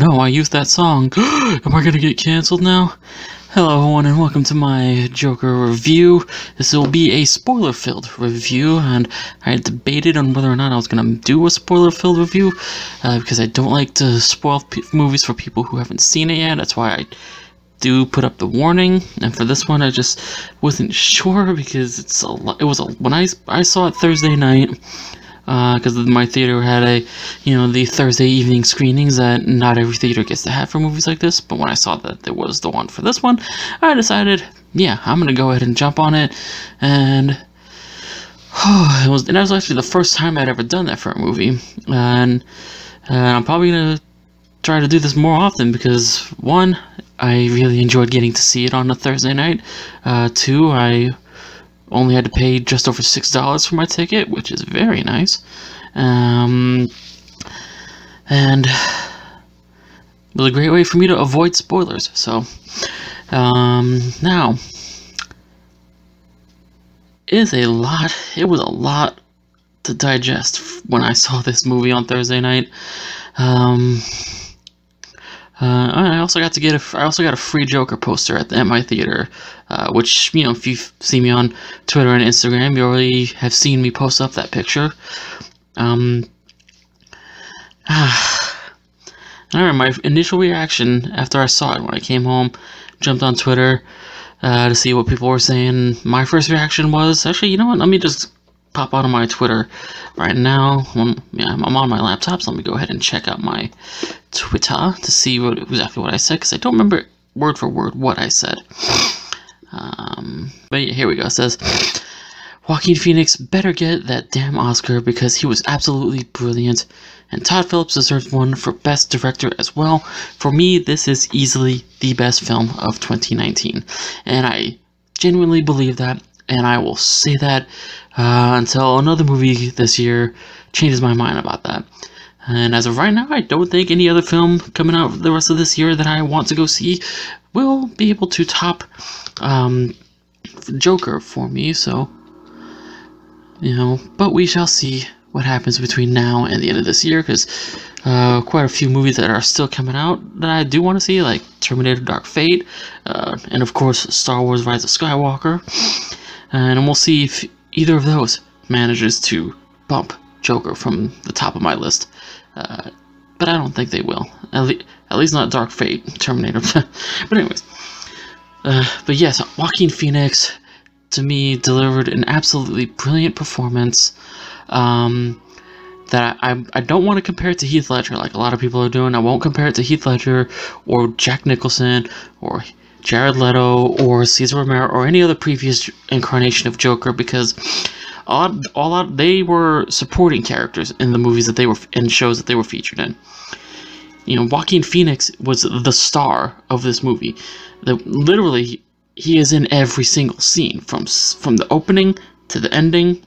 no, I used that song. Am I gonna get canceled now? Hello everyone and welcome to my Joker review. This will be a spoiler-filled review and I debated on whether or not I was going to do a spoiler-filled review uh, because I don't like to spoil movies for people who haven't seen it yet. That's why I do put up the warning and for this one I just wasn't sure because it's a lot, it was a when I I saw it Thursday night because uh, my theater had a, you know, the Thursday evening screenings that not every theater gets to have for movies like this. But when I saw that there was the one for this one, I decided, yeah, I'm gonna go ahead and jump on it, and oh, it was, and that was actually the first time I'd ever done that for a movie, and, and I'm probably gonna try to do this more often because one, I really enjoyed getting to see it on a Thursday night. Uh, two, I only had to pay just over six dollars for my ticket, which is very nice. Um, and it was a great way for me to avoid spoilers. So um, now is a lot. It was a lot to digest when I saw this movie on Thursday night. Um, uh, I also got to get a, I also got a free Joker poster at, the, at my theater, uh, which, you know, if you see me on Twitter and Instagram, you already have seen me post up that picture. Um, I remember my initial reaction after I saw it when I came home, jumped on Twitter uh, to see what people were saying. My first reaction was, actually, you know what, let me just pop out of my Twitter right now. I'm, yeah, I'm on my laptop, so let me go ahead and check out my Twitter to see what exactly what I said, because I don't remember word for word what I said. Um, but here we go. It says, Joaquin Phoenix better get that damn Oscar because he was absolutely brilliant, and Todd Phillips deserves one for Best Director as well. For me, this is easily the best film of 2019, and I genuinely believe that and I will say that uh, until another movie this year changes my mind about that. And as of right now, I don't think any other film coming out the rest of this year that I want to go see will be able to top um, Joker for me, so, you know, but we shall see what happens between now and the end of this year, because uh, quite a few movies that are still coming out that I do want to see, like Terminator Dark Fate, uh, and of course Star Wars Rise of Skywalker and we'll see if either of those manages to bump Joker from the top of my list. Uh, but I don't think they will. At, le at least not Dark Fate, Terminator. but anyways. Uh, but yes, Joaquin Phoenix, to me, delivered an absolutely brilliant performance. Um, that I, I don't want to compare it to Heath Ledger like a lot of people are doing. I won't compare it to Heath Ledger or Jack Nicholson or Jared Leto or Cesar Romero or any other previous incarnation of Joker because all, they were supporting characters in the movies that they were in shows that they were featured in. You know, Joaquin Phoenix was the star of this movie. The, literally, he is in every single scene from from the opening to the ending.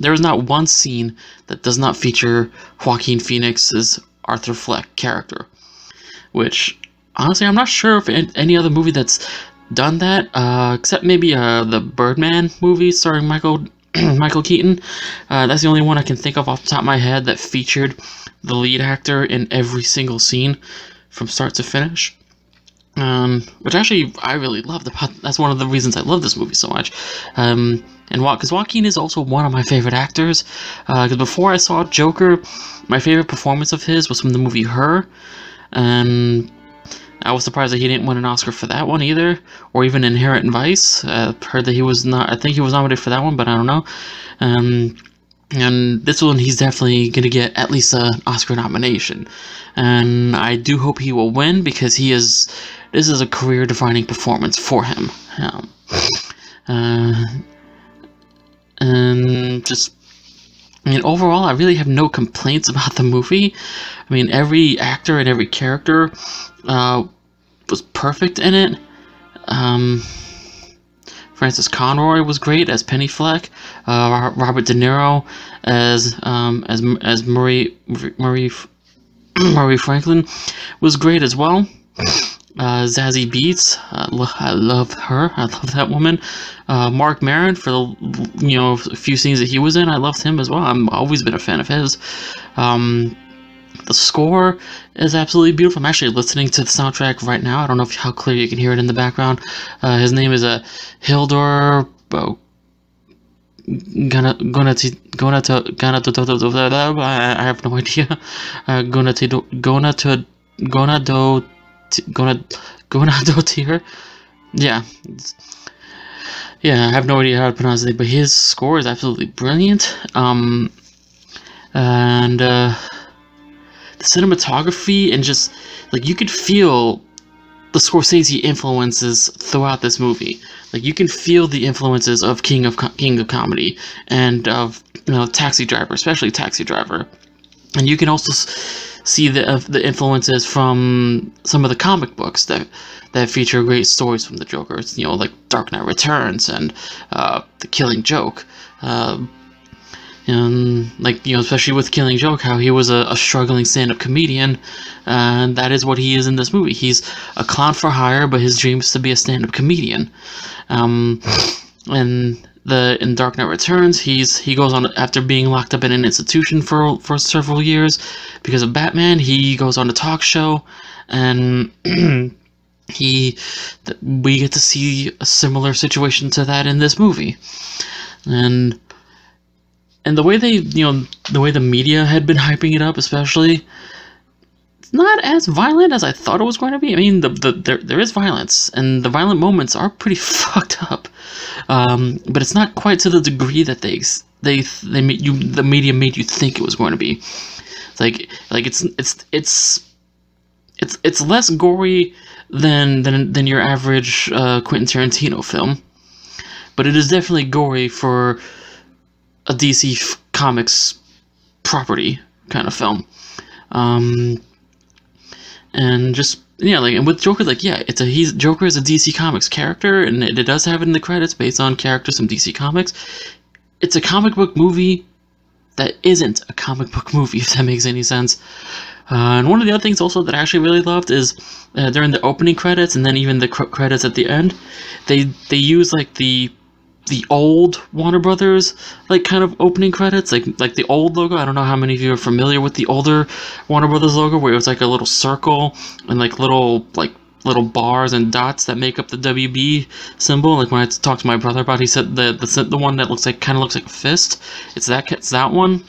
There is not one scene that does not feature Joaquin Phoenix's Arthur Fleck character, which honestly, I'm not sure if any other movie that's done that, uh, except maybe uh, the Birdman movie starring Michael Michael Keaton. Uh, that's the only one I can think of off the top of my head that featured the lead actor in every single scene from start to finish. Um, which actually I really loved about. That's one of the reasons I love this movie so much. Um, and because Joaquin is also one of my favorite actors. Because uh, before I saw Joker, my favorite performance of his was from the movie Her, and I was surprised that he didn't win an Oscar for that one either, or even Inherent Vice. I heard that he was not. I think he was nominated for that one, but I don't know. Um, and this one, he's definitely gonna get at least an Oscar nomination, and I do hope he will win because he is. This is a career-defining performance for him. Um, uh, and just I mean, overall, I really have no complaints about the movie. I mean, every actor and every character uh, was perfect in it. Um, Frances Conroy was great as Penny Fleck. Uh, Robert De Niro as um, as as Murray Murray Murray Franklin was great as well. Uh, Zazie Beetz, uh, I love her. I love that woman. Uh, Marc Maron for the you know a few scenes that he was in, I loved him as well. I've always been a fan of his. Um, the score is absolutely beautiful. I'm actually listening to the soundtrack right now. I don't know if, how clear you can hear it in the background. Uh, his name is uh, Hildur. Gonna to gonna to gonna to I have no idea. Uh, to to do gonna gonna do tier. Yeah, yeah. I have no idea how to pronounce it, but his score is absolutely brilliant. Um, and uh, the cinematography and just like you could feel the Scorsese influences throughout this movie. Like you can feel the influences of King of King of Comedy and of you know Taxi Driver, especially Taxi Driver, and you can also see the the influences from some of the comic books that that feature great stories from the Joker. You know, like Dark Knight Returns and uh, The Killing Joke. Uh, and like you know especially with killing joke how he was a, a struggling stand-up comedian and that is what he is in this movie. He's a clown for hire but his dream is to be a stand-up comedian. Um, and the in dark knight returns he's he goes on after being locked up in an institution for for several years because of batman he goes on a talk show and he we get to see a similar situation to that in this movie. And and the way they, you know, the way the media had been hyping it up, especially, it's not as violent as I thought it was going to be. I mean, the, the there there is violence, and the violent moments are pretty fucked up, um, but it's not quite to the degree that they they they made you the media made you think it was going to be. It's like like it's it's it's it's it's less gory than than than your average uh, Quentin Tarantino film, but it is definitely gory for a DC Comics property kind of film. Um, and just yeah, like and with Joker, like yeah, it's a he's Joker is a DC Comics character, and it, it does have it in the credits based on characters from DC Comics. It's a comic book movie that isn't a comic book movie, if that makes any sense. Uh, and one of the other things also that I actually really loved is uh, during the opening credits and then even the cr- credits at the end, they they use like the the old Warner Brothers like kind of opening credits, like like the old logo. I don't know how many of you are familiar with the older Warner Brothers logo, where it was like a little circle and like little like little bars and dots that make up the WB symbol. Like when I talked to my brother about, it, he said the the the one that looks like kind of looks like a fist. It's that it's that one.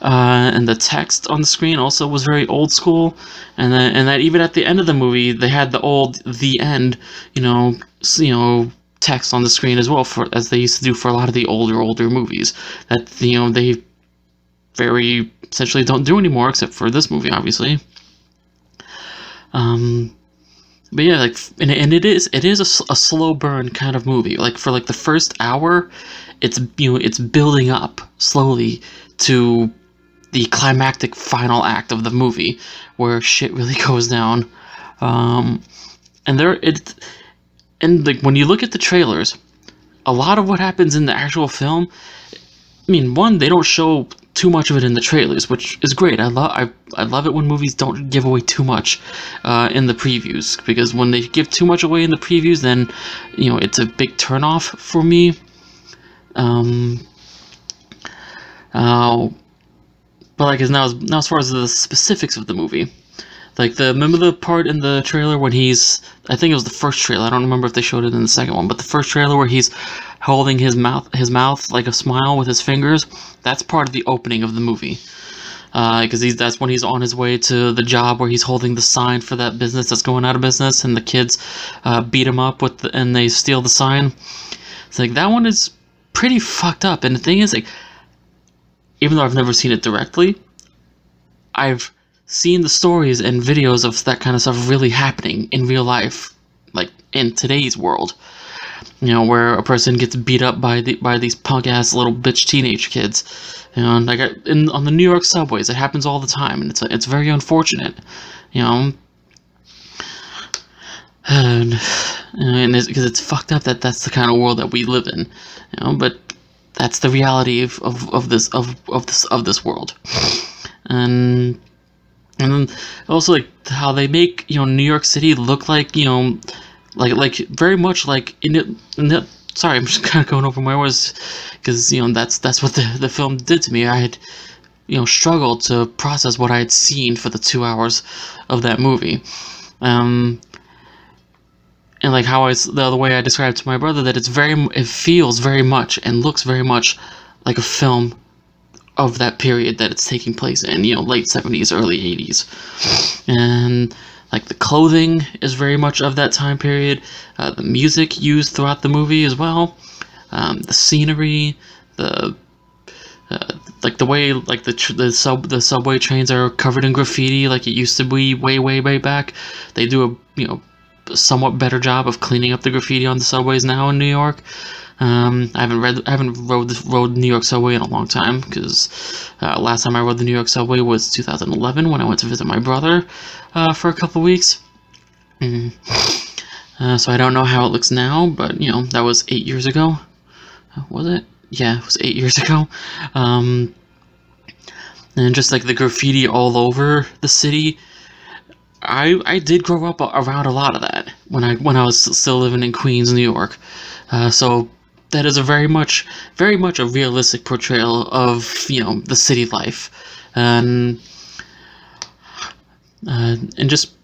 Uh, and the text on the screen also was very old school, and then and that even at the end of the movie they had the old the end, you know, you know text on the screen as well for as they used to do for a lot of the older older movies that you know they very essentially don't do anymore except for this movie obviously. Um but yeah like and, and it is it is a, a slow burn kind of movie. Like for like the first hour it's you know it's building up slowly to the climactic final act of the movie where shit really goes down. Um and there it and like when you look at the trailers, a lot of what happens in the actual film, I mean, one they don't show too much of it in the trailers, which is great. I love I, I love it when movies don't give away too much uh, in the previews because when they give too much away in the previews, then you know it's a big turnoff for me. Um, uh, but like as now now as far as the specifics of the movie, like the remember the part in the trailer when he's I think it was the first trailer. I don't remember if they showed it in the second one, but the first trailer where he's holding his mouth his mouth like a smile with his fingers. That's part of the opening of the movie. Because uh, he's that's when he's on his way to the job where he's holding the sign for that business that's going out of business, and the kids uh, beat him up with the, and they steal the sign. It's like that one is pretty fucked up. And the thing is, like, even though I've never seen it directly, I've seeing the stories and videos of that kind of stuff really happening in real life, like in today's world. You know, where a person gets beat up by the by these punk ass little bitch teenage kids, you know, and like in on the New York subways, it happens all the time, and it's it's very unfortunate, you know. And and because it's, it's fucked up that that's the kind of world that we live in, you know. But that's the reality of, of, of this of, of this of this world, and and then also like how they make you know New York City look like you know like like very much like in it. In the, sorry, I'm just kind of going over my words because you know that's that's what the the film did to me. I had you know struggled to process what I had seen for the two hours of that movie. Um, and like how I the other way I described to my brother that it's very it feels very much and looks very much like a film of that period that it's taking place in, you know, late 70s, early 80s. And like the clothing is very much of that time period, uh, the music used throughout the movie as well, um, the scenery, the uh, like the way like the the sub the subway trains are covered in graffiti like it used to be way way way back. They do a you know somewhat better job of cleaning up the graffiti on the subways now in New York. Um, I haven't read, I haven't rode the rode New York subway in a long time because uh, last time I rode the New York subway was 2011 when I went to visit my brother uh, for a couple weeks. Mm. Uh, so I don't know how it looks now, but you know that was eight years ago. Uh, was it? Yeah, it was eight years ago. Um, and just like the graffiti all over the city. I I did grow up around a lot of that when I when I was still living in Queens, New York. Uh, so that is a very much very much a realistic portrayal of you know the city life, and uh, and just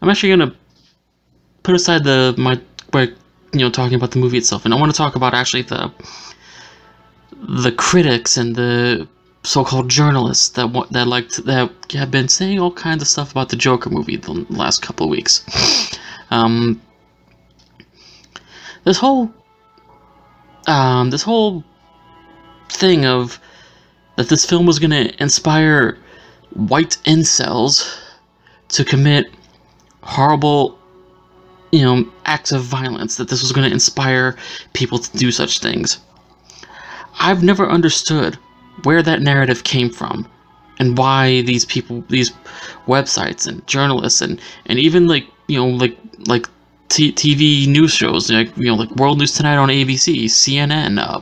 I'm actually gonna put aside the my you know talking about the movie itself, and I want to talk about actually the the critics and the so-called journalists that that like that have been saying all kinds of stuff about the Joker movie the last couple of weeks. Um, this whole um, this whole thing of that this film was going to inspire white incels to commit horrible you know acts of violence that this was going to inspire people to do such things. I've never understood where that narrative came from and why these people these websites and journalists and and even like you know like like t- TV news shows like you know like World News Tonight on ABC CNN uh,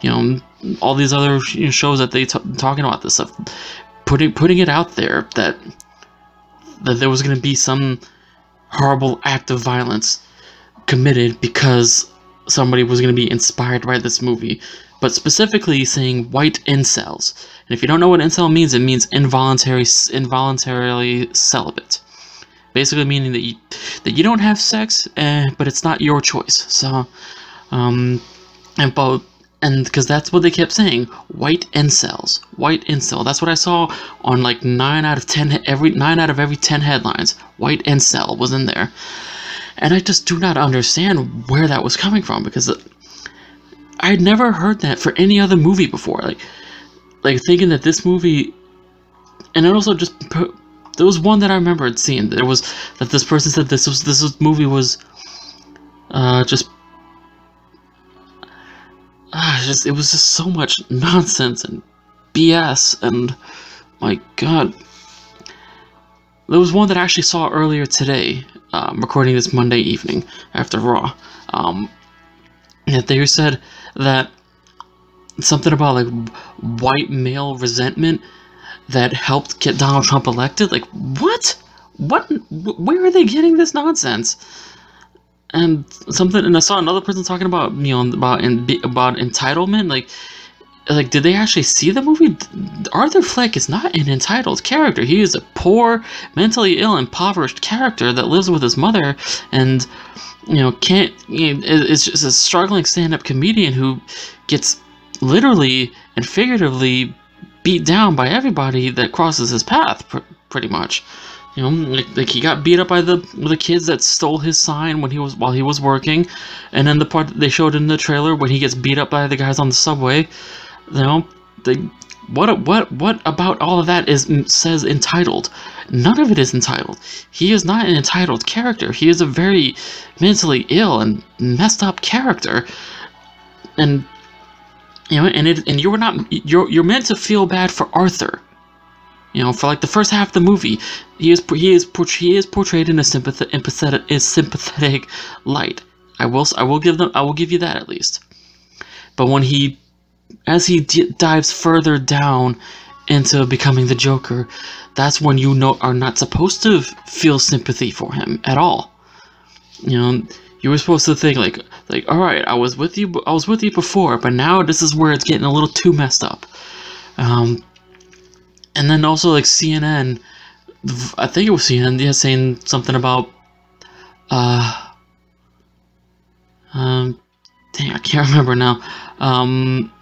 you know all these other shows that they t- talking about this stuff putting putting it out there that that there was going to be some horrible act of violence committed because somebody was going to be inspired by this movie but specifically saying white incels. And if you don't know what incel means, it means involuntary, involuntarily celibate. Basically meaning that you, that you don't have sex, eh, but it's not your choice. So, um, and both, and because that's what they kept saying, white incels, white incel. That's what I saw on like nine out of ten, every nine out of every ten headlines. White incel was in there, and I just do not understand where that was coming from because I had never heard that for any other movie before. Like, like thinking that this movie, and it also just there was one that I remembered seeing. There was that this person said this was this was, movie was, uh, just. Ah, just it was just so much nonsense and BS and my god. There was one that I actually saw earlier today, um, recording this Monday evening after Raw. Um, that they said that something about like white male resentment that helped get Donald Trump elected. Like what? What? Where are they getting this nonsense? And something, and I saw another person talking about you know about in, about entitlement. Like, like did they actually see the movie? Arthur Fleck is not an entitled character. He is a poor, mentally ill, impoverished character that lives with his mother and you know, can't, you know, is just a struggling stand up comedian who gets literally and figuratively beat down by everybody that crosses his path, pr- pretty much. You know, like, like, he got beat up by the the kids that stole his sign when he was while he was working, and then the part that they showed in the trailer when he gets beat up by the guys on the subway. You know, they what what what about all of that is mm, says entitled? None of it is entitled. He is not an entitled character. He is a very mentally ill and messed up character. And you know, and it and you're not you're you're meant to feel bad for Arthur. You know, for like the first half of the movie, he is he is he is portrayed in a sympathetic empathetic, a sympathetic light. I will I will give them I will give you that at least. But when he as he dives further down into becoming the Joker, that's when you know are not supposed to feel sympathy for him at all. You know, you were supposed to think like like all right I was with you I was with you before but now this is where it's getting a little too messed up. Um and then also like CNN I think it was CNN yeah saying something about uh um dang I can't remember now. Um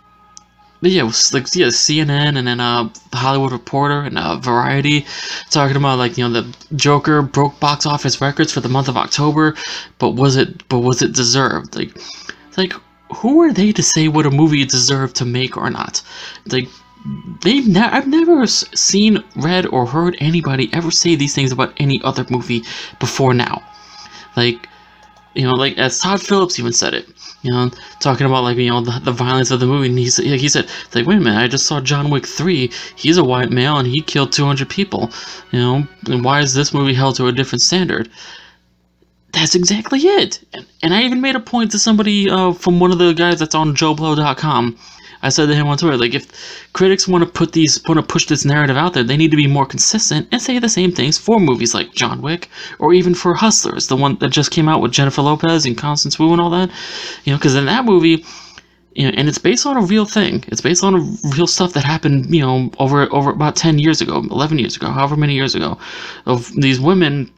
but yeah, was like yeah, CNN and then uh, the Hollywood Reporter and uh, Variety talking about like you know the Joker broke box office records for the month of October, but was it but was it deserved? Like, like who are they to say what a movie deserved to make or not? Like they've ne- I've never seen, read, or heard anybody ever say these things about any other movie before now. Like, you know, like as Todd Phillips even said it you know, talking about like you know the, the violence of the movie, and he said he said like wait a minute, I just saw John Wick three. He's a white male and he killed two hundred people. You know, and why is this movie held to a different standard? That's exactly it. And, and I even made a point to somebody uh, from one of the guys that's on JoBlo.com I said to him on Twitter, like, if critics want to put these, want to push this narrative out there, they need to be more consistent and say the same things for movies like John Wick or even for Hustlers, the one that just came out with Jennifer Lopez and Constance Wu and all that. You know, because in that movie, you know, and it's based on a real thing. It's based on real stuff that happened, you know, over over about ten years ago, eleven years ago, however many years ago, of these women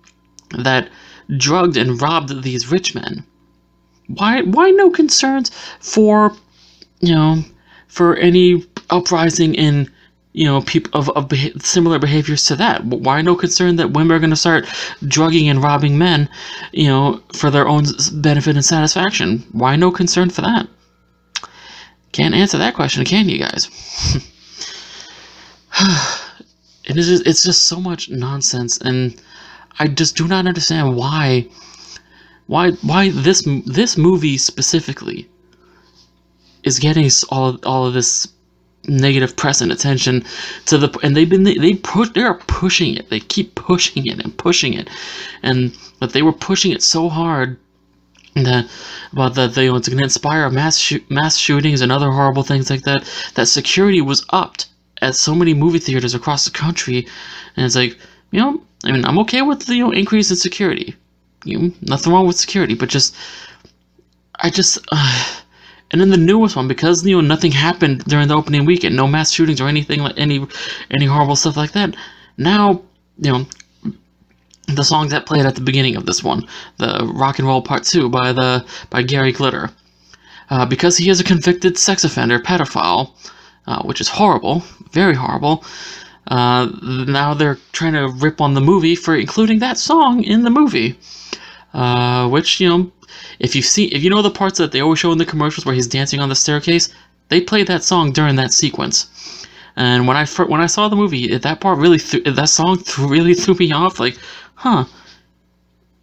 that drugged and robbed these rich men. Why why no concerns for, you know, for any uprising in you know people of, of beha- similar behaviors to that. Why no concern that women are going to start drugging and robbing men you know for their own benefit and satisfaction? Why no concern for that? Can't answer that question can you guys? It is just, it's just so much nonsense and i just do not understand why why why this this movie specifically is getting all all of this negative press and attention to the and they've been they, they push they are pushing it. They keep pushing it and pushing it. And but they were pushing it so hard that about that they want to inspire mass mass shootings and other horrible things like that that security was upped at so many movie theaters across the country. And it's like you know I mean I'm okay with the you know, increase in security. You know, nothing wrong with security but just I just uh, and then the newest one, because you know nothing happened during the opening weekend, no mass shootings or anything like any any horrible stuff like that. Now, you know, the song that played at the beginning of this one, the Rock and Roll Part Two by the by Gary Glitter, uh, because he is a convicted sex offender, pedophile, uh, which is horrible, very horrible. Uh, now they're trying to rip on the movie for including that song in the movie, uh, which you know if you see, if you know the parts that they always show in the commercials where he's dancing on the staircase, they played that song during that sequence. And when I when I saw the movie, that part really that song really threw me off. Like, huh,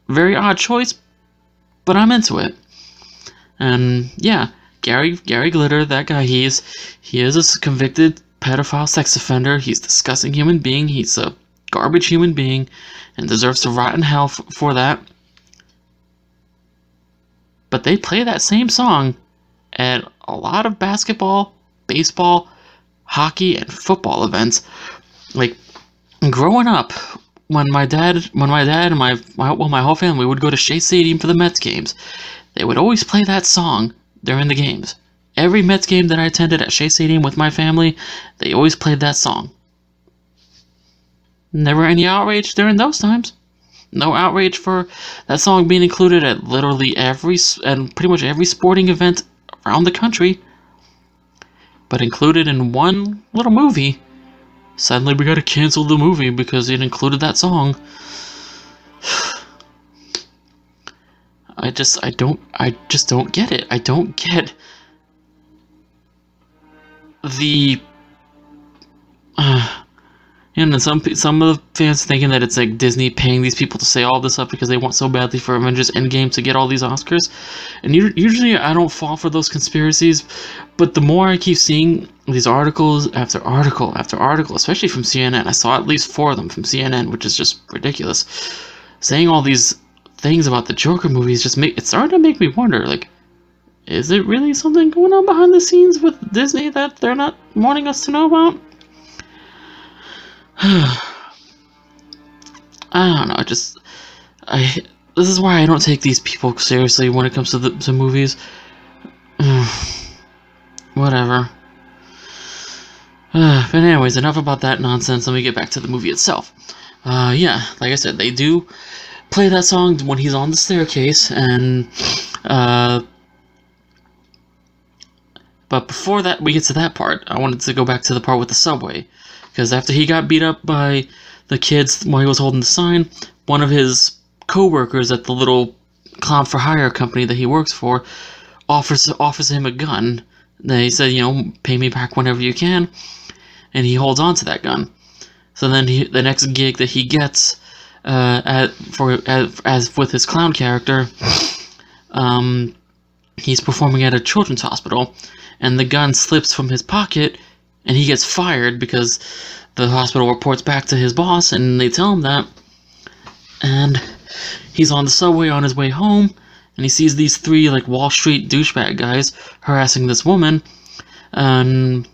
very odd choice, but I'm into it. And yeah, Gary Gary Glitter, that guy, he is he is a convicted pedophile sex offender. He's a disgusting human being. He's a garbage human being, and deserves to rot in hell for that but they play that same song at a lot of basketball, baseball, hockey, and football events. Like growing up, when my dad, when my dad and my, my well, my whole family would go to Shea Stadium for the Mets games, they would always play that song during the games. Every Mets game that I attended at Shea Stadium with my family, they always played that song. Never any outrage during those times no outrage for that song being included at literally every and pretty much every sporting event around the country. But included in one little movie, suddenly we gotta cancel the movie because it included that song. I just I don't I just don't get it. I don't get the uh, and then some some of the fans thinking that it's like Disney paying these people to say all this stuff because they want so badly for Avengers Endgame to get all these Oscars. And usually I don't fall for those conspiracies, but the more I keep seeing these articles after article after article, especially from CNN, I saw at least four of them from CNN, which is just ridiculous, saying all these things about the Joker movies just make it's starting to make me wonder like is it really something going on behind the scenes with Disney that they're not wanting us to know about? I don't know. Just I this is why I don't take these people seriously when it comes to the to movies. Whatever. But anyways, enough about that nonsense. Let me get back to the movie itself. Uh, yeah, like I said, they do play that song when he's on the staircase, and uh, but before that, we get to that part. I wanted to go back to the part with the subway, because after he got beat up by the kids while he was holding the sign, one of his co-workers at the little clown for hire company that he works for offers offers him a gun. They said, you know, pay me back whenever you can, and he holds on to that gun. So then he, the next gig that he gets uh, at, for as, as with his clown character, um, he's performing at a children's hospital, and the gun slips from his pocket, and he gets fired because the hospital reports back to his boss, and they tell him that, and he's on the subway on his way home, and he sees these three like Wall Street douchebag guys harassing this woman, and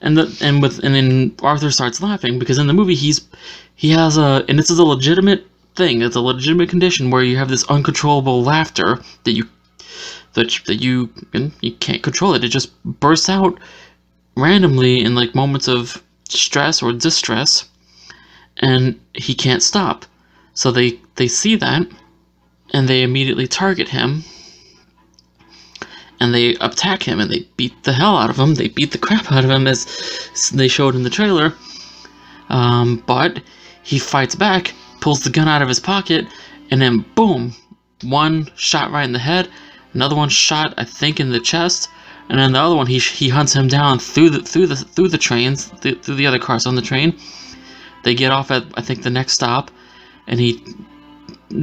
and the and with and then Arthur starts laughing because in the movie he's he has a and this is a legitimate thing. It's a legitimate condition where you have this uncontrollable laughter that you that that you you can't control it. It just bursts out randomly in like moments of stress or distress, and he can't stop. So they they see that, and they immediately target him and they attack him and they beat the hell out of him. They beat the crap out of him as they showed in the trailer. Um, but he fights back, pulls the gun out of his pocket, and then boom, one shot right in the head, another one shot I think in the chest, and then the other one he he hunts him down through the through the through the trains th through the other cars on the train. They get off at I think the next stop, and he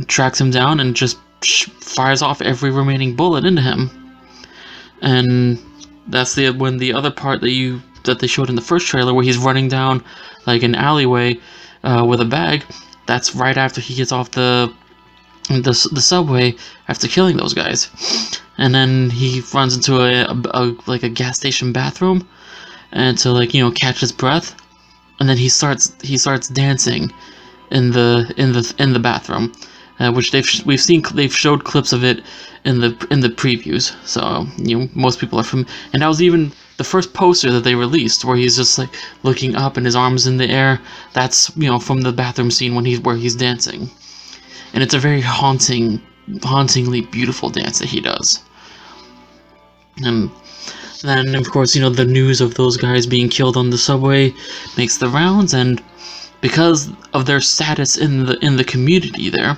tracks him down and just fires off every remaining bullet into him and that's the when the other part that you that they showed in the first trailer where he's running down like an alleyway uh, with a bag. That's right after he gets off the the the subway after killing those guys, and then he runs into a, a, a like a gas station bathroom, and to like you know catch his breath, and then he starts he starts dancing in the in the in the bathroom uh, which they've we've seen they've showed clips of it in the in the previews. So you know most people are from, and that was even the first poster that they released where he's just like looking up and his arms in the air. That's you know from the bathroom scene when he's where he's dancing, and it's a very haunting, hauntingly beautiful dance that he does. And then of course you know the news of those guys being killed on the subway makes the rounds and because of their status in the in the community there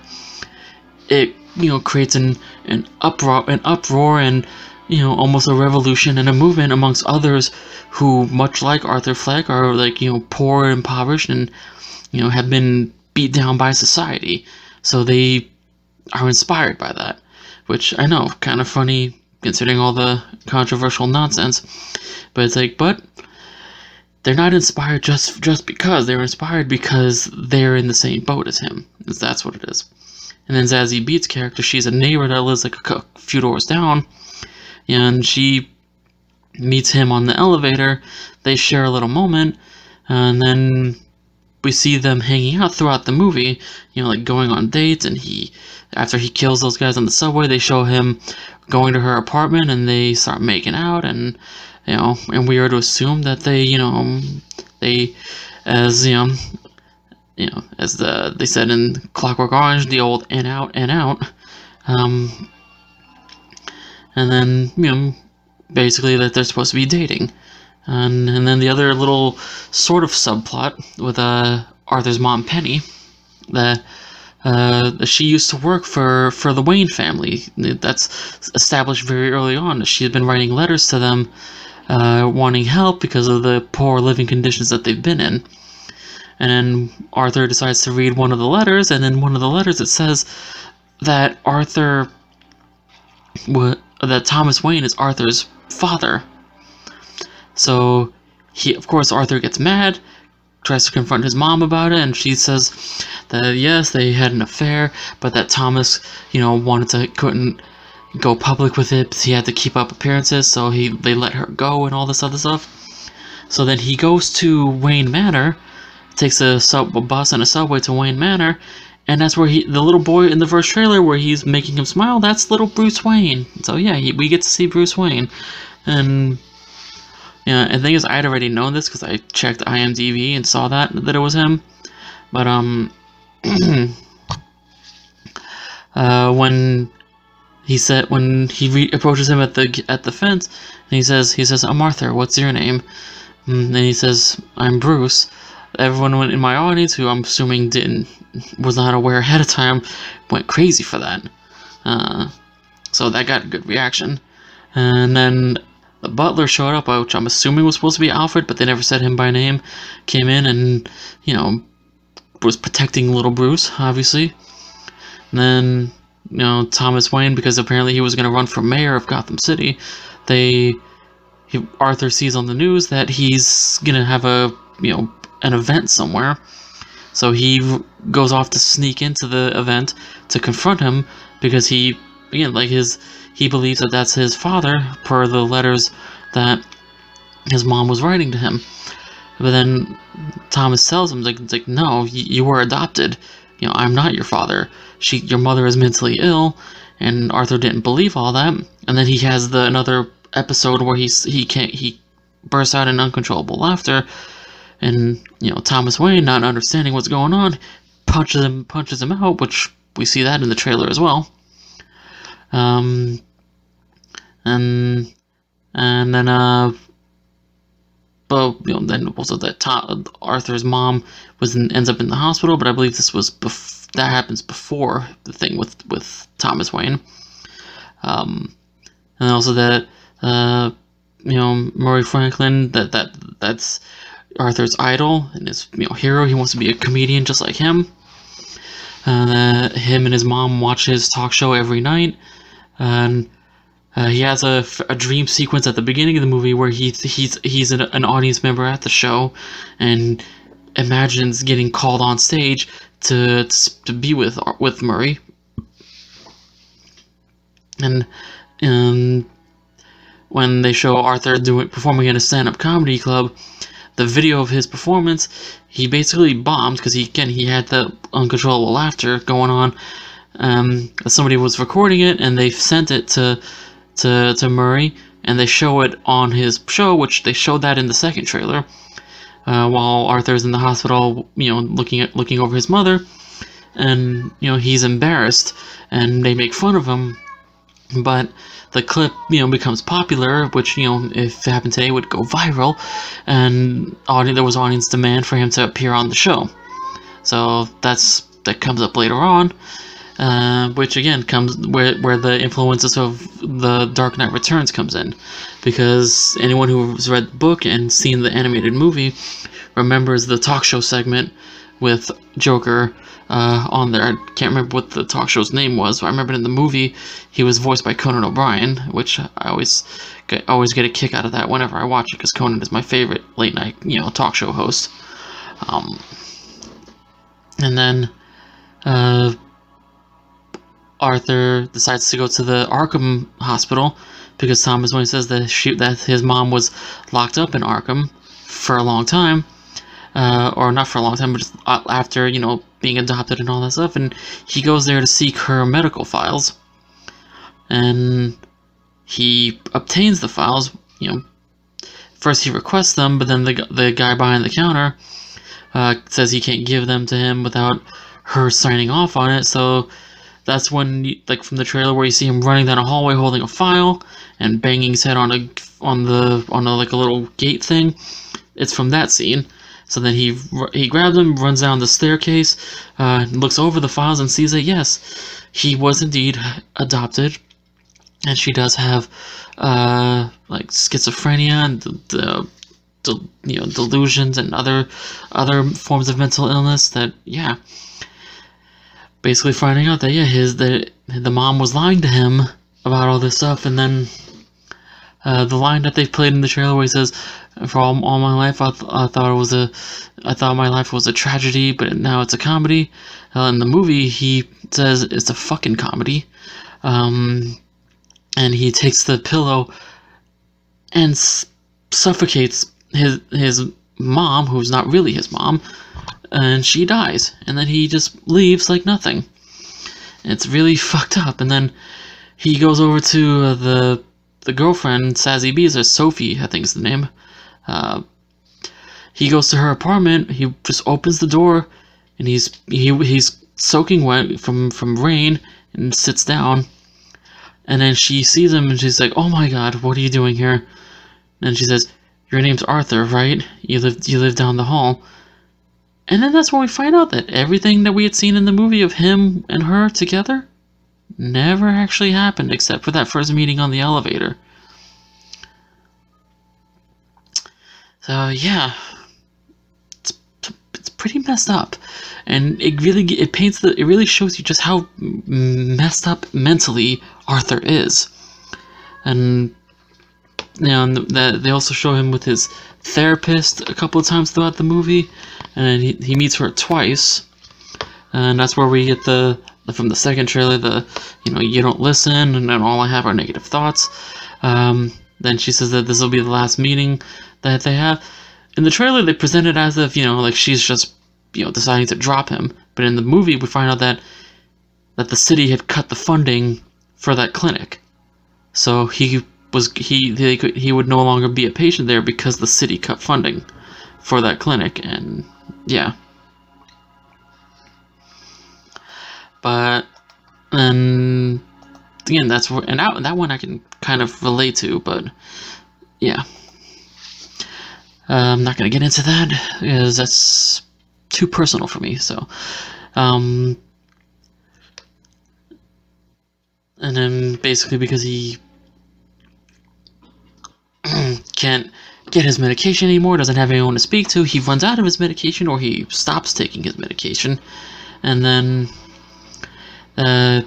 it you know creates an an uproar an uproar and you know almost a revolution and a movement amongst others who much like Arthur Fleck are like you know poor and impoverished and you know have been beat down by society so they are inspired by that which I know kind of funny considering all the controversial nonsense but it's like but they're not inspired just just because they're inspired because they're in the same boat as him that's what it is and then Zazie Beetz' character, she's a neighbor that lives like a few doors down, and she meets him on the elevator. They share a little moment, and then we see them hanging out throughout the movie, you know, like going on dates, and he, after he kills those guys on the subway, they show him going to her apartment, and they start making out, and, you know, and we are to assume that they, you know, they, as, you know, you know, as the they said in Clockwork Orange, the old in out and out. Um, and then you know, basically that they're supposed to be dating, and and then the other little sort of subplot with uh Arthur's mom Penny, that. Uh, she used to work for, for the Wayne family. That's established very early on. She had been writing letters to them, uh, wanting help because of the poor living conditions that they've been in. And then Arthur decides to read one of the letters, and in one of the letters it says that Arthur, that Thomas Wayne is Arthur's father. So he, of course, Arthur gets mad, tries to confront his mom about it, and she says that yes, they had an affair, but that Thomas, you know, wanted to couldn't go public with it. Because he had to keep up appearances, so he they let her go and all this other stuff. So then he goes to Wayne Manor takes a, sub, a bus and a subway to Wayne Manor, and that's where he, the little boy in the first trailer where he's making him smile, that's little Bruce Wayne. So yeah, he, we get to see Bruce Wayne, and yeah, and the thing is, I had already known this because I checked IMDb and saw that that it was him, but um, uh, when he said when he approaches him at the at the fence, and he says he says, "I'm Arthur. What's your name?" And then he says, "I'm Bruce." Everyone in my audience, who I'm assuming didn't was not aware ahead of time, went crazy for that. Uh, so that got a good reaction. And then the butler showed up, which I'm assuming was supposed to be Alfred, but they never said him by name. Came in and, you know, was protecting little Bruce, obviously. And then, you know, Thomas Wayne, because apparently he was going to run for mayor of Gotham City, they. He, Arthur sees on the news that he's going to have a, you know, an event somewhere so he goes off to sneak into the event to confront him because he, again, like his, he believes that that's his father per the letters that his mom was writing to him. But then Thomas tells him, like, like no, you, you were adopted. You know, I'm not your father. She, your mother is mentally ill, and Arthur didn't believe all that. And then he has the another episode where he's he can't he bursts out in uncontrollable laughter and you know Thomas Wayne, not understanding what's going on, punches him punches him out, which we see that in the trailer as well. Um, and and then uh, but you know then also that Arthur's mom was in, ends up in the hospital, but I believe this was bef- that happens before the thing with with Thomas Wayne. Um, and also that uh, you know Murray Franklin that that that's Arthur's idol and his you know, hero. He wants to be a comedian just like him. Uh, him and his mom watch his talk show every night. And uh, he has a, a dream sequence at the beginning of the movie where he, he's he's an, an audience member at the show and imagines getting called on stage to, to, to be with with Murray. And um, when they show Arthur doing performing in a stand-up comedy club, the video of his performance, he basically bombed because he again he had the uncontrollable laughter going on. Um, somebody was recording it and they sent it to to to Murray and they show it on his show, which they showed that in the second trailer. Uh, while Arthur's in the hospital, you know, looking at looking over his mother, and you know he's embarrassed, and they make fun of him, but the clip, you know, becomes popular, which, you know, if it happened today, would go viral, and audience, there was audience demand for him to appear on the show. So that's that comes up later on, uh, which again comes where where the influences of the Dark Knight Returns comes in, because anyone who's read the book and seen the animated movie remembers the talk show segment with Joker uh, on there. I can't remember what the talk show's name was, but I remember in the movie he was voiced by Conan O'Brien, which I always get, always get a kick out of that whenever I watch it because Conan is my favorite late night you know talk show host. Um, and then uh, Arthur decides to go to the Arkham Hospital because Thomas Wayne says that she, that his mom was locked up in Arkham for a long time uh, or not for a long time, but just after, you know, being adopted and all that stuff, and he goes there to seek her medical files, and he obtains the files, you know, first he requests them, but then the, the guy behind the counter uh, says he can't give them to him without her signing off on it, so that's when, like, from the trailer where you see him running down a hallway holding a file and banging his head on a, on the, on a, like, a little gate thing, it's from that scene. So then he he grabs him, runs down the staircase, uh, looks over the files, and sees that yes, he was indeed adopted, and she does have uh, like schizophrenia and the, the, you know delusions and other other forms of mental illness. That yeah, basically finding out that yeah, his that the mom was lying to him about all this stuff, and then uh, the line that they played in the trailer where he says, "For all, all my life, I, th- I thought it was a, I thought my life was a tragedy, but now it's a comedy." Uh, in the movie, he says it's a fucking comedy, um, and he takes the pillow and suffocates his his mom, who's not really his mom, and she dies, and then he just leaves like nothing. It's really fucked up, and then he goes over to uh, the the girlfriend, Beetz, or Sophie, I think is the name. Uh, he goes to her apartment. He just opens the door, and he's he he's soaking wet from from rain, and sits down. And then she sees him, and she's like, "Oh my God, what are you doing here?" And she says, "Your name's Arthur, right? You live you live down the hall." And then that's when we find out that everything that we had seen in the movie of him and her together never actually happened except for that first meeting on the elevator. So yeah, it's it's pretty messed up, and it really it paints the it really shows you just how messed up mentally Arthur is, and you know that they also show him with his therapist a couple of times throughout the movie, and he he meets her twice, and that's where we get the from the second trailer, the you know you don't listen, and then all I have are negative thoughts. Um, then she says that this will be the last meeting that they have. In the trailer, they present it as if you know like she's just you know deciding to drop him, but in the movie, we find out that that the city had cut the funding for that clinic, so he was he they could, he would no longer be a patient there because the city cut funding for that clinic, and yeah. But and again, that's where and that, that one I can kind of relate to, but yeah. Uh, I'm not gonna get into that because that's too personal for me. So, um, and then basically because he can't get his medication anymore, doesn't have anyone to speak to, he runs out of his medication or he stops taking his medication, and then uh,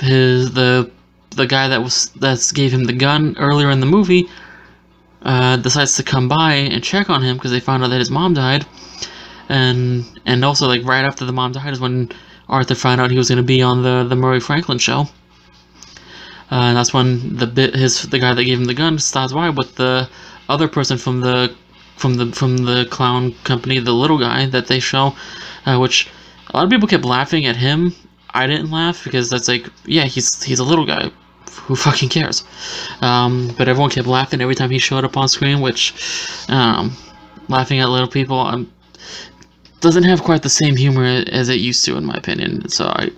his the the guy that was that gave him the gun earlier in the movie uh, decides to come by and check on him because they found out that his mom died, and and also like right after the mom died is when Arthur found out he was going to be on the the Murray Franklin show. Uh, and that's when the bit his the guy that gave him the gun stops by with the other person from the from the from the clown company, the little guy that they show, uh, which a lot of people kept laughing at him I didn't laugh because that's like, yeah, he's he's a little guy. Who fucking cares? Um, but everyone kept laughing every time he showed up on screen, which, um, laughing at little people um, doesn't have quite the same humor as it used to, in my opinion. So I,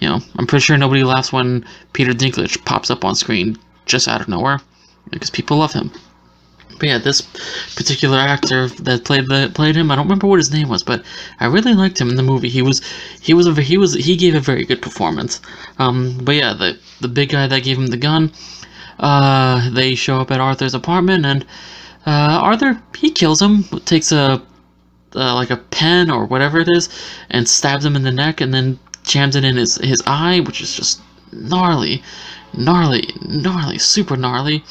you know, I'm pretty sure nobody laughs when Peter Dinklage pops up on screen just out of nowhere because people love him. But yeah, this particular actor that played the played him, I don't remember what his name was, but I really liked him in the movie. He was he was a, he was he gave a very good performance. Um, but yeah, the the big guy that gave him the gun, uh, they show up at Arthur's apartment, and uh, Arthur he kills him, takes a uh, like a pen or whatever it is, and stabs him in the neck, and then jams it in his his eye, which is just gnarly, gnarly, gnarly, super gnarly.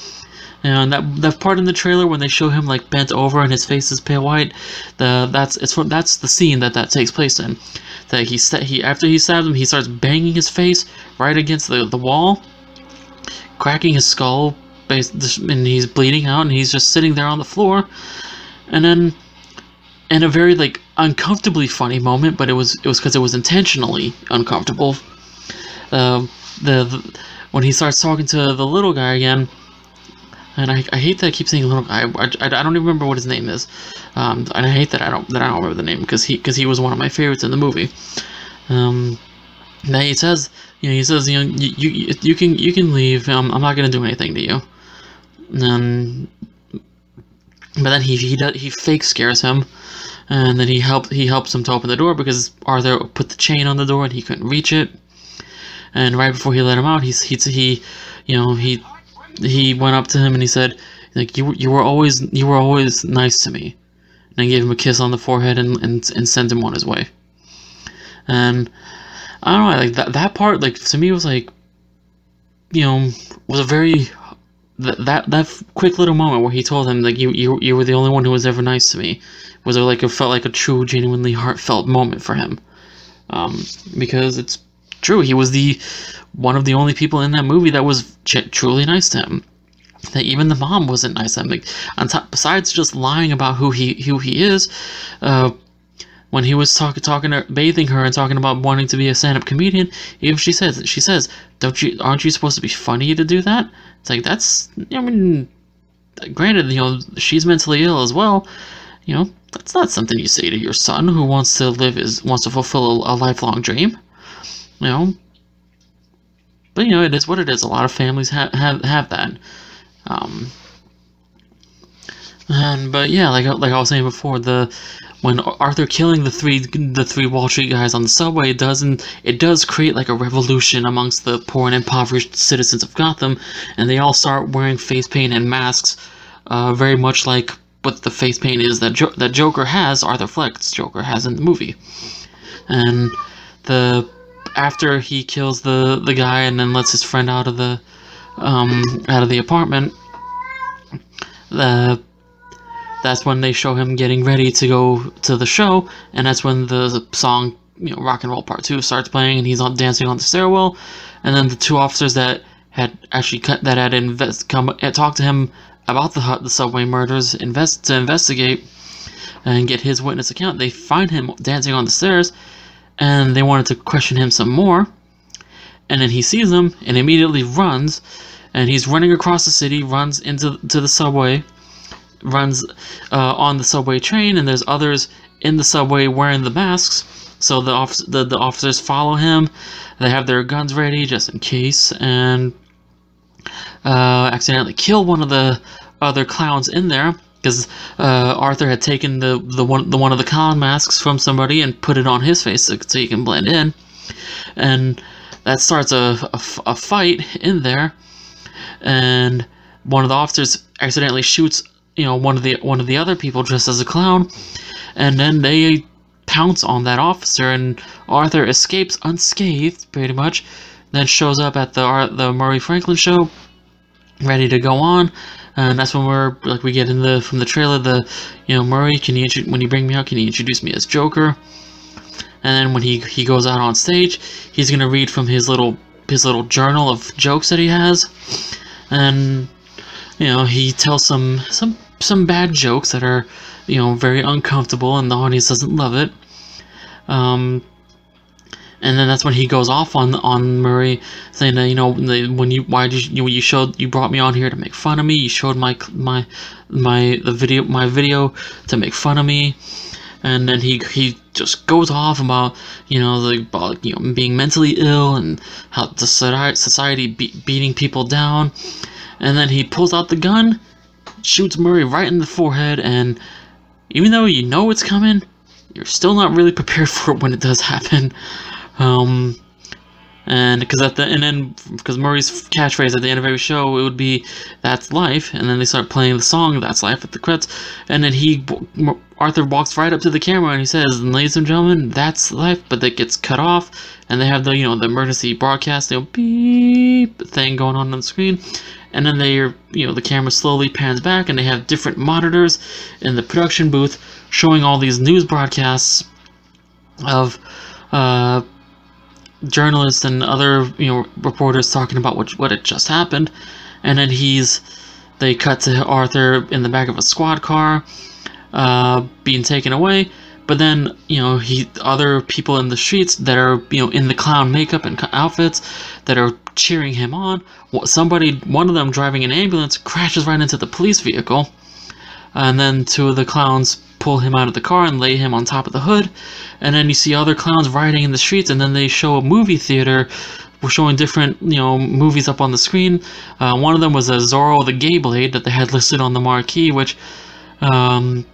And that that part in the trailer when they show him like bent over and his face is pale white, the that's it's from that's the scene that that takes place in. That he he after he stabs him, he starts banging his face right against the the wall, cracking his skull, and he's bleeding out, and he's just sitting there on the floor, and then in a very like uncomfortably funny moment, but it was it was because it was intentionally uncomfortable. Uh, the, the when he starts talking to the little guy again and I, I hate that I keep saying little guy. I, I, I don't even remember what his name is, um, and I hate that I don't that I don't remember the name because he because he was one of my favorites in the movie. Um, now he says, you know, he says, you know, you you, you can you can leave. Um, I'm not gonna do anything to you. Um, but then he he does, he fake scares him, and then he helped he helps him to open the door because Arthur put the chain on the door and he couldn't reach it. And right before he let him out, he's he he, you know, he he went up to him and he said, like you you were always you were always nice to me, and I gave him a kiss on the forehead and and, and sent him on his way. And I don't know, like that that part, like to me was like, you know, was a very that that that quick little moment where he told him like you you you were the only one who was ever nice to me was a, like it felt like a true genuinely heartfelt moment for him, um, because it's true he was the one of the only people in that movie that was truly nice to him. That even the mom wasn't nice to him. Like, on top, besides just lying about who he who he is, uh, when he was talking, talking, to, bathing her and talking about wanting to be a stand-up comedian, even she says, she says, "Don't you? Aren't you supposed to be funny to do that?" It's like that's, I mean, granted, you know, she's mentally ill as well. You know, that's not something you say to your son who wants to live is wants to fulfill a, a lifelong dream. You know, but you know, it is what it is. A lot of families have have have that. Um, and but yeah, like like I was saying before, the when Arthur killing the three the three Wall Street guys on the subway it doesn't it does create like a revolution amongst the poor and impoverished citizens of Gotham, and they all start wearing face paint and masks, uh, very much like what the face paint is that jo- that Joker has, Arthur Fleck's Joker has in the movie, and the after he kills the the guy and then lets his friend out of the um, out of the apartment, the that's when they show him getting ready to go to the show, and that's when the song, you know, Rock and Roll Part Two starts playing, and he's on dancing on the stairwell, and then the two officers that had actually cut, that had invest come and talked to him about the the subway murders, invest to investigate and get his witness account. They find him dancing on the stairs, and they wanted to question him some more. And then he sees them and immediately runs, and he's running across the city, runs into to the subway, runs uh, on the subway train, and there's others in the subway wearing the masks. So the, offic- the the officers follow him. They have their guns ready just in case, and uh, accidentally kill one of the other clowns in there because uh, Arthur had taken the the one the one of the clown masks from somebody and put it on his face so, so he can blend in, and that starts a, a, a fight in there, and one of the officers accidentally shoots you know one of the one of the other people dressed as a clown, and then they pounce on that officer and Arthur escapes unscathed pretty much, then shows up at the the Murray Franklin show, ready to go on, and that's when we're like we get in the from the trailer the you know Murray can you when you bring me out can you introduce me as Joker, and then when he he goes out on stage he's gonna read from his little his little journal of jokes that he has, and you know he tells some some some bad jokes that are, you know, very uncomfortable and the audience doesn't love it. Um, and then that's when he goes off on on Murray, saying that you know when you why did you you showed you brought me on here to make fun of me. You showed my my my the video my video to make fun of me, and then he he just goes off about you know the about, you know being mentally ill and how the society be, beating people down, and then he pulls out the gun shoots Murray right in the forehead, and even though you know it's coming, you're still not really prepared for it when it does happen. Um, and because at the and then because Murray's catchphrase at the end of every show it would be "That's life," and then they start playing the song "That's Life" at the credits, and then he Arthur walks right up to the camera and he says, "Ladies and gentlemen, that's life," but that gets cut off, and they have the you know the emergency broadcast, you know, beep thing going on on the screen, and then they are you know the camera slowly pans back and they have different monitors in the production booth showing all these news broadcasts of uh, journalists and other you know reporters talking about what what had just happened and then he's they cut to Arthur in the back of a squad car uh, being taken away but then, you know, he other people in the streets that are, you know, in the clown makeup and outfits that are cheering him on. Somebody, one of them driving an ambulance, crashes right into the police vehicle. And then two of the clowns pull him out of the car and lay him on top of the hood. And then you see other clowns riding in the streets, and then they show a movie theater. We're showing different, you know, movies up on the screen. Uh, one of them was a Zorro the Gay Blade that they had listed on the marquee, which um,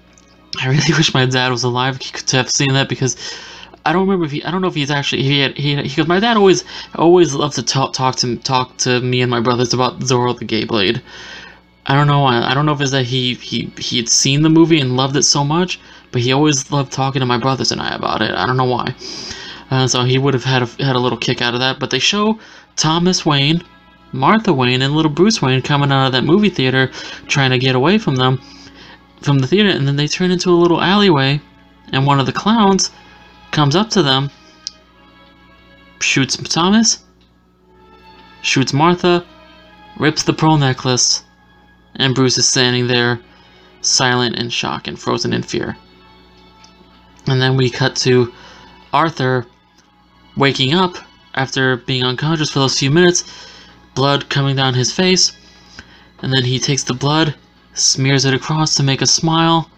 I really wish my dad was alive to have seen that because I don't remember if he I don't know if he's actually he had he because my dad always always loved to talk talk to talk to me and my brothers about Zorro the Gay Blade. I don't know why. I don't know if it's that he he he had seen the movie and loved it so much, but he always loved talking to my brothers and I about it. I don't know why. Uh, so he would have had a, had a little kick out of that. But they show Thomas Wayne, Martha Wayne, and little Bruce Wayne coming out of that movie theater, trying to get away from them from the theater, and then they turn into a little alleyway, and one of the clowns comes up to them, shoots Thomas, shoots Martha, rips the pearl necklace, and Bruce is standing there, silent in shock and frozen in fear. And then we cut to Arthur waking up after being unconscious for those few minutes, blood coming down his face, and then he takes the blood, smears it across to make a smile,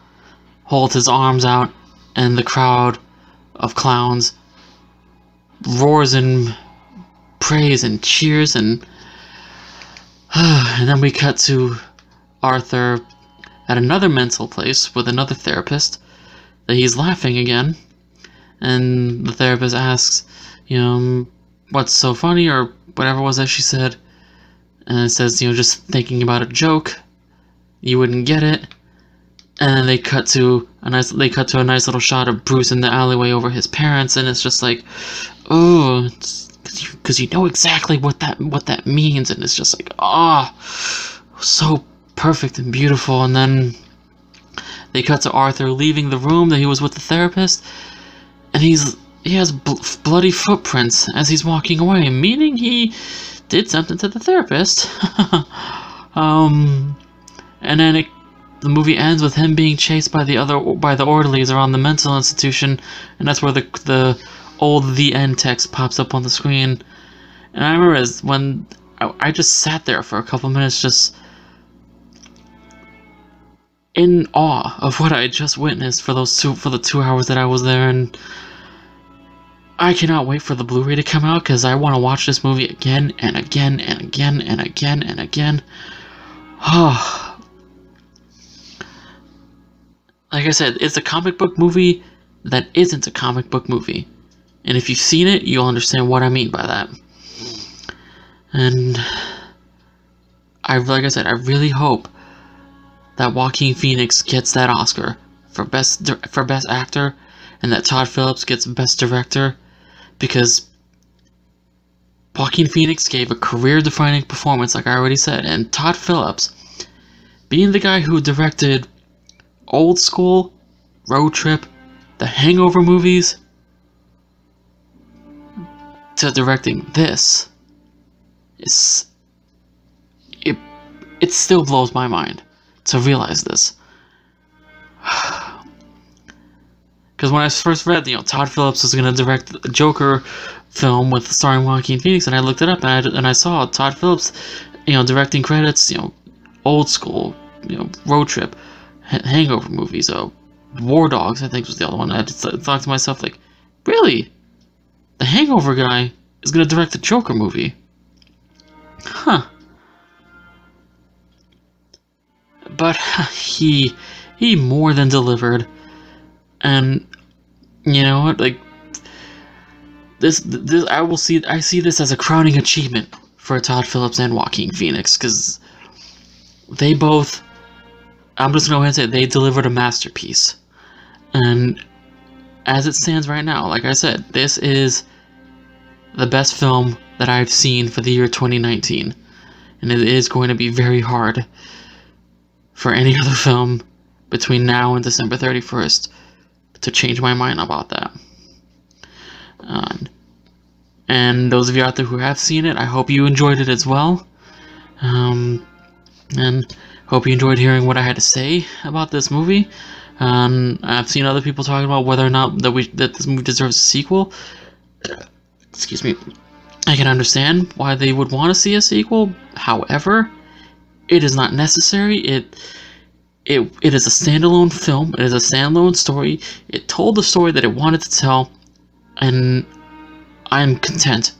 holds his arms out, and the crowd of clowns roars in praise and cheers and and then we cut to Arthur at another mental place with another therapist that he's laughing again. And the therapist asks you know what's so funny or whatever was that she said. And it says you know just thinking about a joke. You wouldn't get it. And then they cut to a nice they cut to a nice little shot of Bruce in the alleyway over his parents. And it's just like oh because you, you know exactly what that what that means. And it's just like ah oh, so perfect and beautiful. And then they cut to Arthur leaving the room that he was with the therapist. And he's he has bl bloody footprints as he's walking away meaning he did something to the therapist. Um and then it the movie ends with him being chased by the other by the orderlies around the mental institution, and that's where the the old the end text pops up on the screen. And I remember as when I, I just sat there for a couple minutes, just in awe of what I just witnessed for those two for the two hours that I was there, and I cannot wait for the Blu-ray to come out because I want to watch this movie again and again and again and again and again. Oh. like I said, it's a comic book movie that isn't a comic book movie. And if you've seen it, you'll understand what I mean by that. And I like I said, I really hope that Joaquin Phoenix gets that Oscar for best for best actor and that Todd Phillips gets best director because Joaquin Phoenix gave a career-defining performance like I already said and Todd Phillips being the guy who directed old school, road trip, the hangover movies, to directing this is it it still blows my mind to realize this. Because when I first read, you know, Todd Phillips was going to direct a Joker film with starring Joaquin Phoenix, and I looked it up and I, and I saw Todd Phillips, you know, directing credits, you know, old school, you know, road trip, hangover movies. Uh, War Dogs, I think was the other one. I thought to myself, like, really? The Hangover guy is going to direct a Joker movie? Huh. But he he more than delivered, and you know what? Like this, this I will see. I see this as a crowning achievement for Todd Phillips and Joaquin Phoenix because they both I'm just gonna say they delivered a masterpiece. And as it stands right now, like I said, this is the best film that I've seen for the year 2019. And it is going to be very hard for any other film between now and December 31st to change my mind about that. Um, and those of you out there who have seen it, I hope you enjoyed it as well. Um, and Hope you enjoyed hearing what I had to say about this movie. Um, I've seen other people talking about whether or not that we that this movie deserves a sequel. Excuse me. I can understand why they would want to see a sequel. However, it is not necessary. It it it is a standalone film. It is a standalone story. It told the story that it wanted to tell, and I'm content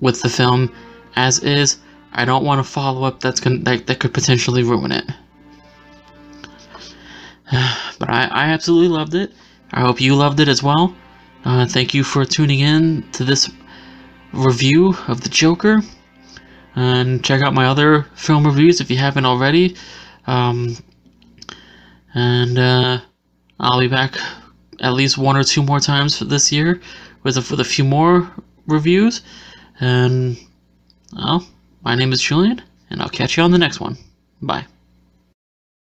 with the film as is. I don't want a follow-up that's gonna that, that could potentially ruin it. but I, I absolutely loved it. I hope you loved it as well. Uh, thank you for tuning in to this review of The Joker. And check out my other film reviews if you haven't already. Um, and uh, I'll be back at least one or two more times for this year with a, with a few more reviews. And, well, my name is Julian, and I'll catch you on the next one. Bye.